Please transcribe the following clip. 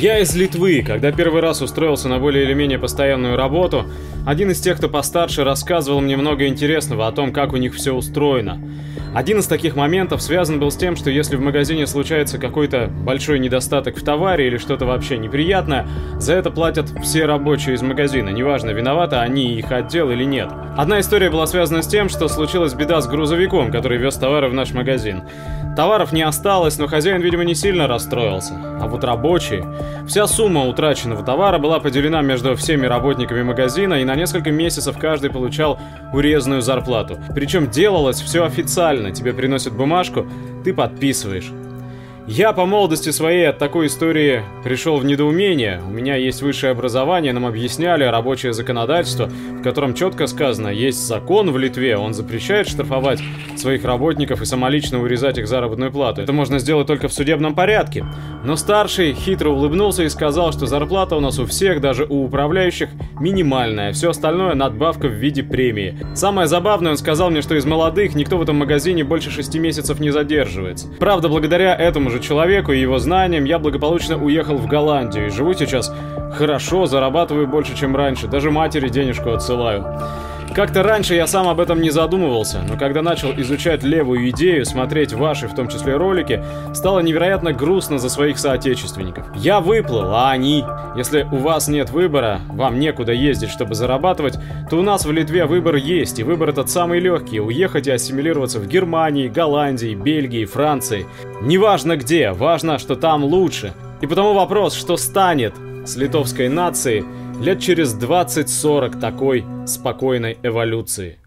Я из Литвы. Когда первый раз устроился на более или менее постоянную работу, один из тех, кто постарше, рассказывал мне много интересного о том, как у них все устроено. Один из таких моментов связан был с тем, что если в магазине случается какой-то большой недостаток в товаре или что-то вообще неприятное, за это платят все рабочие из магазина, неважно, виноваты они их отдел или нет. Одна история была связана с тем, что случилась беда с грузовиком, который вез товары в наш магазин. Товаров не осталось, но хозяин, видимо, не сильно расстроился. А вот рабочие... Вся сумма утраченного товара была поделена между всеми работниками магазина, и на несколько месяцев каждый получал урезанную зарплату. Причем делалось все официально. Тебе приносят бумажку, ты подписываешь. Я по молодости своей от такой истории пришел в недоумение. У меня есть высшее образование, нам объясняли рабочее законодательство, в котором четко сказано, есть закон в Литве, он запрещает штрафовать своих работников и самолично урезать их заработную плату. Это можно сделать только в судебном порядке. Но старший хитро улыбнулся и сказал, что зарплата у нас у всех, даже у управляющих, минимальная, все остальное надбавка в виде премии. Самое забавное, он сказал мне, что из молодых никто в этом магазине больше шести месяцев не задерживается. Правда, благодаря этому же человеку и его знаниям я благополучно уехал в Голландию и живу сейчас хорошо, зарабатываю больше, чем раньше, даже матери денежку отсылаю. Как-то раньше я сам об этом не задумывался, но когда начал изучать левую идею, смотреть ваши, в том числе ролики, стало невероятно грустно за своих соотечественников. Я выплыл, а они? Если у вас нет выбора, вам некуда ездить, чтобы зарабатывать, то у нас в Литве выбор есть, и выбор этот самый легкий – уехать и ассимилироваться в Германии, Голландии, Бельгии, Франции. Неважно где, важно, что там лучше. И потому вопрос, что станет с литовской нацией – лет через 20-40 такой спокойной эволюции.